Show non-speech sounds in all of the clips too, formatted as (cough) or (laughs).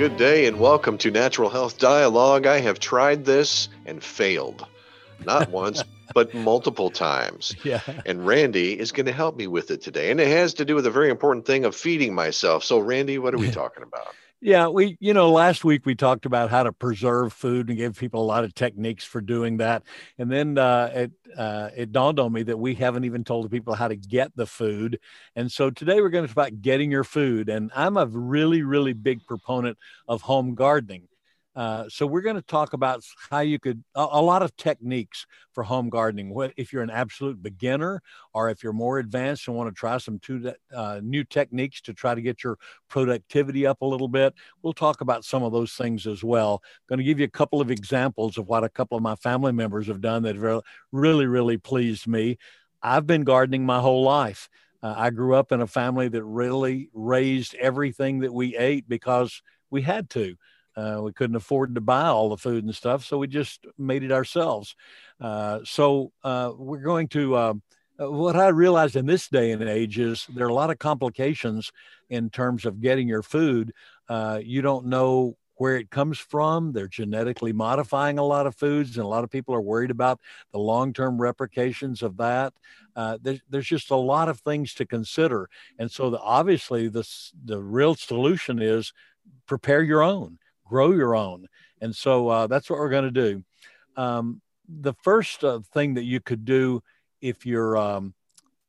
Good day and welcome to Natural Health Dialogue. I have tried this and failed. Not (laughs) once, but multiple times. Yeah. And Randy is going to help me with it today. And it has to do with a very important thing of feeding myself. So, Randy, what are we (laughs) talking about? Yeah, we, you know, last week we talked about how to preserve food and gave people a lot of techniques for doing that. And then uh, it, uh, it dawned on me that we haven't even told the people how to get the food. And so today we're going to talk about getting your food. And I'm a really, really big proponent of home gardening. Uh, so we're going to talk about how you could a, a, lot of techniques for home gardening. What if you're an absolute beginner, or if you're more advanced and want to try some two, uh, new techniques to try to get your productivity up a little bit. We'll talk about some of those things as well. going to give you a couple of examples of what a couple of my family members have done that have really, really pleased me. I've been gardening my whole life. Uh, I grew up in a family that really raised everything that we ate because we had to. Uh, we couldn't afford to buy all the food and stuff, so we just made it ourselves. Uh, so uh, we're going to. Um, uh, what I realized in this day and age is there are a lot of complications in terms of getting your food. Uh, you don't know where it comes from. They're genetically modifying a lot of foods, and a lot of people are worried about the long term repercussions of that. Uh, there's, there's just a lot of things to consider. And so, the, obviously, this, the real solution is prepare your own grow your own. And so uh, that's what we're going to do. Um, the first uh, thing that you could do if you're um,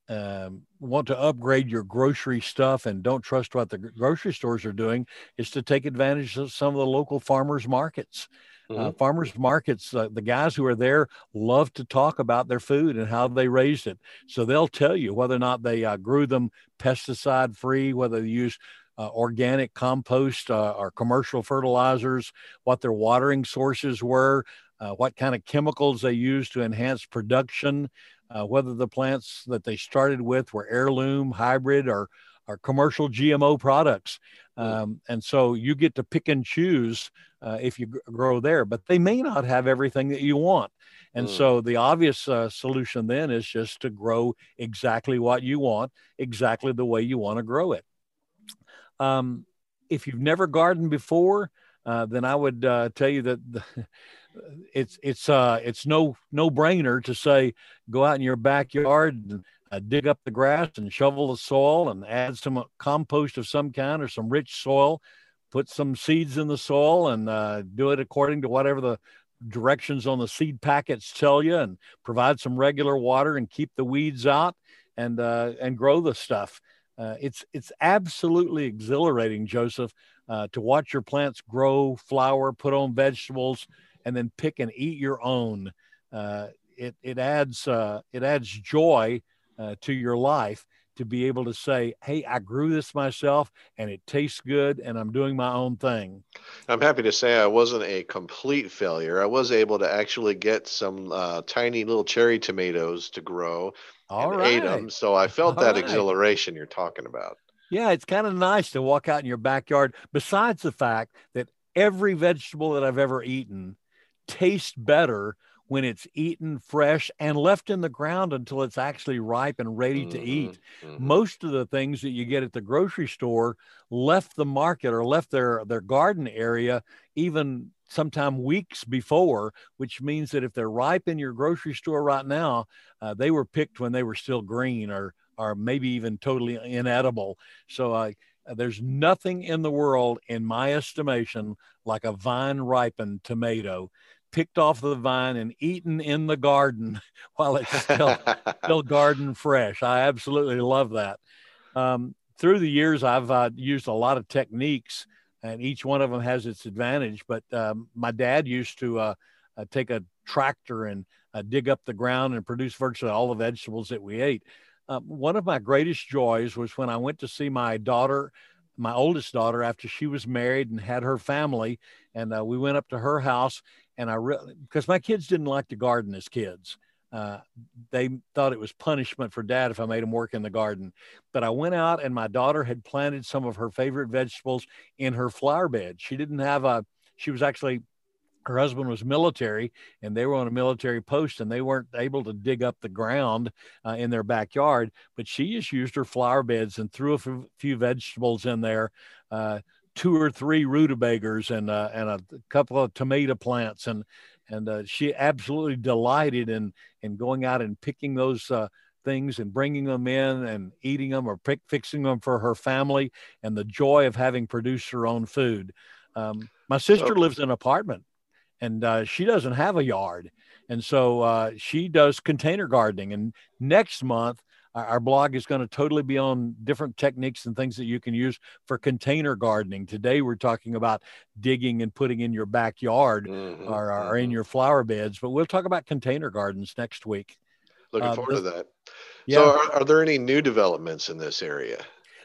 um, want to upgrade your grocery stuff and don't trust what the grocery stores are doing is to take advantage of some of the local farmers markets. Uh, mm-hmm. Uh, farmers markets, uh, the guys who are there love to talk about their food and how they raised it. So they'll tell you whether or not they uh, grew them pesticide free, whether they use uh, organic compost uh, or commercial fertilizers, what their watering sources were, uh, what kind of chemicals they used to enhance production, uh, whether the plants that they started with were heirloom, hybrid, or, or commercial GMO products. Um, and so you get to pick and choose uh, if you grow there, but they may not have everything that you want. And mm. so the obvious uh, solution then is just to grow exactly what you want, exactly the way you want to grow it. Um, if you've never gardened before, uh, then I would uh, tell you that the, (laughs) it's it's uh, it's no no brainer to say go out in your backyard and uh, dig up the grass and shovel the soil and add some uh, compost of some kind or some rich soil. Put some seeds in the soil and uh, do it according to whatever the directions on the seed packets tell you, and provide some regular water and keep the weeds out and and grow the stuff. Uh, it's it's absolutely exhilarating, Joseph, uh, to watch your plants grow, flower, put on vegetables, and then pick and eat your own. Uh, it it adds uh, it adds joy uh, to your life to be able to say, "Hey, I grew this myself, and it tastes good, and I'm doing my own thing." I'm happy to say I wasn't a complete failure. I was able to actually get some uh, tiny little cherry tomatoes to grow all right. ate them. So I felt All that right. exhilaration you're talking about. Yeah, it's kind of nice to walk out in your backyard. Besides the fact that every vegetable that I've ever eaten tastes better when it's eaten fresh and left in the ground until it's actually ripe and ready mm-hmm, to eat. Mm-hmm. Most of the things that you get at the grocery store left the market or left their their garden area even sometime weeks before, which means that if they're ripe in your grocery store right now, uh, they were picked when they were still green or or maybe even totally inedible. So uh, there's nothing in the world, in my estimation, like a vine ripened tomato picked off the vine and eaten in the garden (laughs) while it's still, (laughs) still garden fresh. I absolutely love that. Um, through the years, I've uh, used a lot of techniques and each one of them has its advantage. But um, my dad used to uh, uh, take a tractor and uh, dig up the ground and produce virtually all the vegetables that we ate. Um, one of my greatest joys was when I went to see my daughter, my oldest daughter, after she was married and had her family, and uh, we went up to her house. And I really, because my kids didn't like to garden as kids. Uh, they thought it was punishment for dad if I made him work in the garden. But I went out and my daughter had planted some of her favorite vegetables in her flower bed. She didn't have a, she was actually, her husband was military and they were on a military post and they weren't able to dig up the ground uh, in their backyard. But she just used her flower beds and threw a few vegetables in there. Uh, two or three rutabagas and uh, and a couple of tomato plants and and uh, she absolutely delighted in in going out and picking those uh, things and bringing them in and eating them or pick, fixing them for her family and the joy of having produced her own food. Um, my sister lives in an apartment and uh, she doesn't have a yard. And so uh, she does container gardening. And next month, our blog is going to totally be on different techniques and things that you can use for container gardening. Today, we're talking about digging and putting in your backyard mm-hmm, or, or mm-hmm. in your flower beds, but we'll talk about container gardens next week. Looking uh, forward to that. Yeah. So, are, are there any new developments in this area?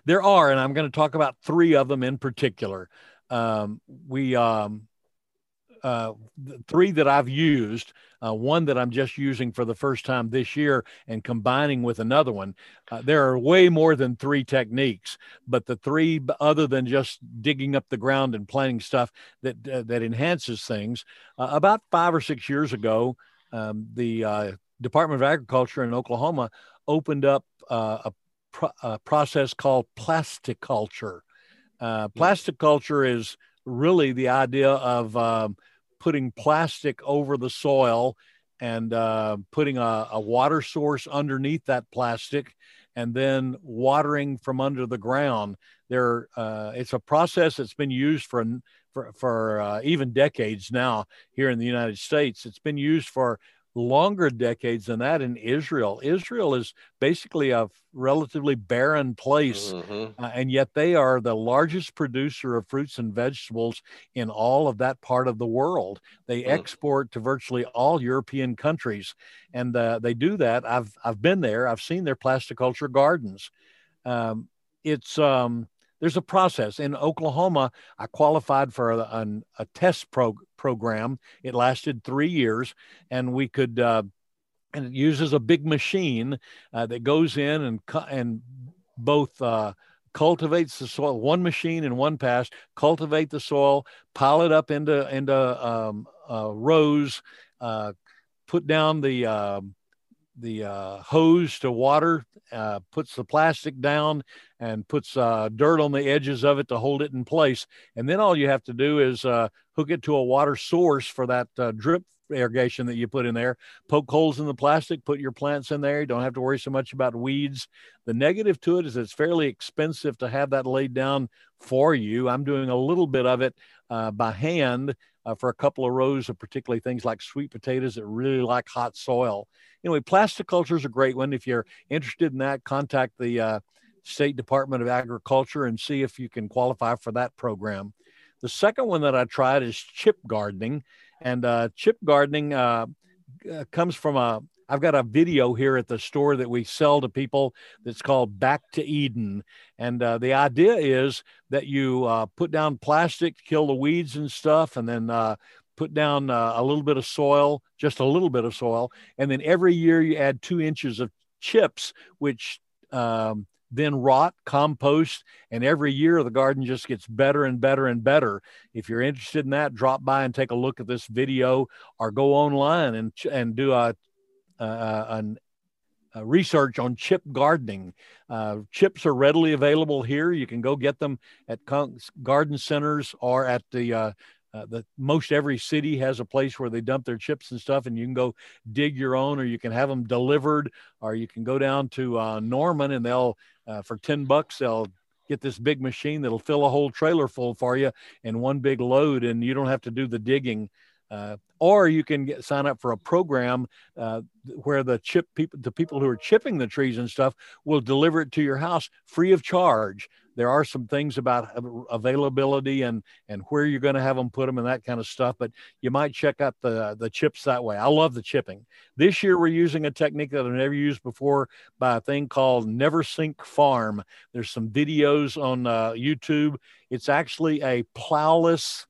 There are, and I'm going to talk about three of them in particular. Um, we um, uh, three that I've used, uh, one that I'm just using for the first time this year and combining with another one. Uh, there are way more than three techniques, but the three, other than just digging up the ground and planting stuff that uh, that enhances things. Uh, about five or six years ago, um, the uh, Department of Agriculture in Oklahoma opened up a, pro- a, process called plasticulture. Uh, hmm. plasticulture is really the idea of um, putting plastic over the soil and uh, putting a, a, water source underneath that plastic and then watering from under the ground. There, uh, it's a process that's been used for for, for uh, even decades now here in the United States. It's been used for longer decades than that in Israel. Israel is basically a relatively barren place, mm-hmm. uh, and yet they are the largest producer of fruits and vegetables in all of that part of the world. They mm. export to virtually all European countries, and uh, they do that. I've I've been there. I've seen their plasticulture gardens. Um, it's um, there's a process in Oklahoma. I qualified for a, a, a test pro, program. It lasted three years, and we could. Uh, and it uses a big machine uh, that goes in and and both uh, cultivates the soil. One machine in one pass cultivate the soil, pile it up into into um, rows, uh, put down the um, the uh, hose to water, uh, puts the plastic down, and puts uh, dirt on the edges of it to hold it in place. And then all you have to do is uh, hook it to a water source for that uh, drip irrigation that you put in there. Poke holes in the plastic, put your plants in there. You don't have to worry so much about weeds. The negative to it is it's fairly expensive to have that laid down for you. I'm doing a little bit of it uh, by hand. For a couple of rows of particularly things like sweet potatoes that really like hot soil anyway, plasticulture is a great one. If you're interested in that, contact the uh, State Department of Agriculture and see if you can qualify for that program. The second one that I tried is chip gardening, and uh, chip gardening uh, uh comes from a. I've got a video here at the store that we sell to people that's called Back to Eden. And uh, the idea is that you uh, put down plastic to kill the weeds and stuff, and then uh, put down uh, a little bit of soil, just a little bit of soil, and then every year you add two inches of chips, which um, then rot, compost, and every year the garden just gets better and better and better. If you're interested in that, drop by and take a look at this video, or go online and and do a, a an research on chip gardening. Uh, chips are readily available here. You can go get them at garden centers or at the uh, uh, the most every city has a place where they dump their chips and stuff, and you can go dig your own, or you can have them delivered, or you can go down to uh, Norman and they'll uh, for ten bucks they'll get this big machine that'll fill a whole trailer full for you in one big load, and you don't have to do the digging. Uh, or you can get, sign up for a program uh, where the chip people, the people who are chipping the trees and stuff, will deliver it to your house free of charge. There are some things about availability and and where you're going to have them put them and that kind of stuff but you might check out the the chips that way. I love the chipping. This year we're using a technique that i've never used before by a thing called Neversink farm. There's some videos on uh, youtube. It's actually a plowless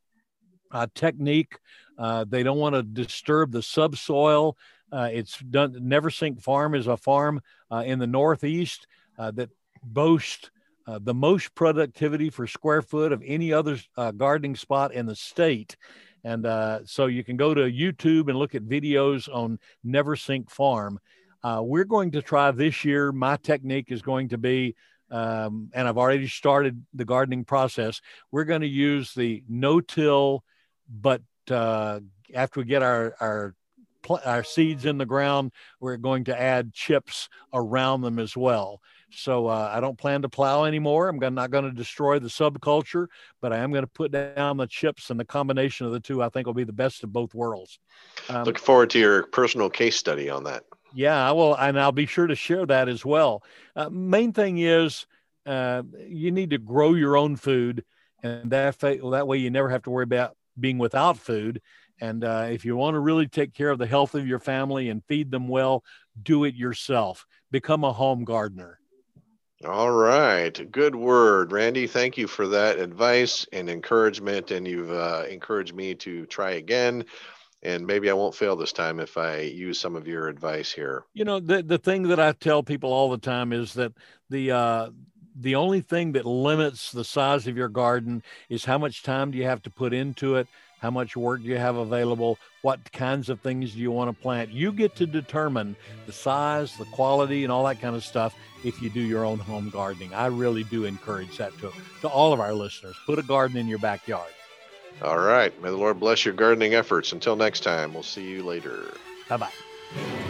uh, technique uh, they don't want to disturb the subsoil uh, it's done Neversink farm is a farm uh, in the northeast uh, that boasts uh, the most productivity for square foot of any other uh, gardening spot in the state. And so you can go to YouTube and look at videos on Neversink Farm. Uh, we're going to try this year. My technique is going to be um, and I've already started the gardening process. We're going to use the no-till, but uh, after we get our our our seeds in the ground, we're going to add chips around them as well. So uh, I don't plan to plow anymore. I'm not going to destroy the subculture, but I am going to put down the chips, and the combination of the two I think will be the best of both worlds. Um, Look forward to your personal case study on that. Yeah, I will, and I'll be sure to share that as well. Uh, main thing is uh, you need to grow your own food, and that that way you never have to worry about being without food. And uh, if you want to really take care of the health of your family and feed them well, do it yourself. Become a home gardener. All right. Good word. Randy, thank you for that advice and encouragement. And you've uh, encouraged me to try again. And maybe I won't fail this time if I use some of your advice here. You know, the, the thing that I tell people all the time is that the, uh, the only thing that limits the size of your garden is how much time do you have to put into it how much work do you have available what kinds of things do you want to plant. You get to determine the size the quality and all that kind of stuff if you do your own home gardening. I really do encourage that to, to all of our listeners. Put a garden in your backyard. All right. May the lord bless your gardening efforts. Until next time we'll see you later. Bye bye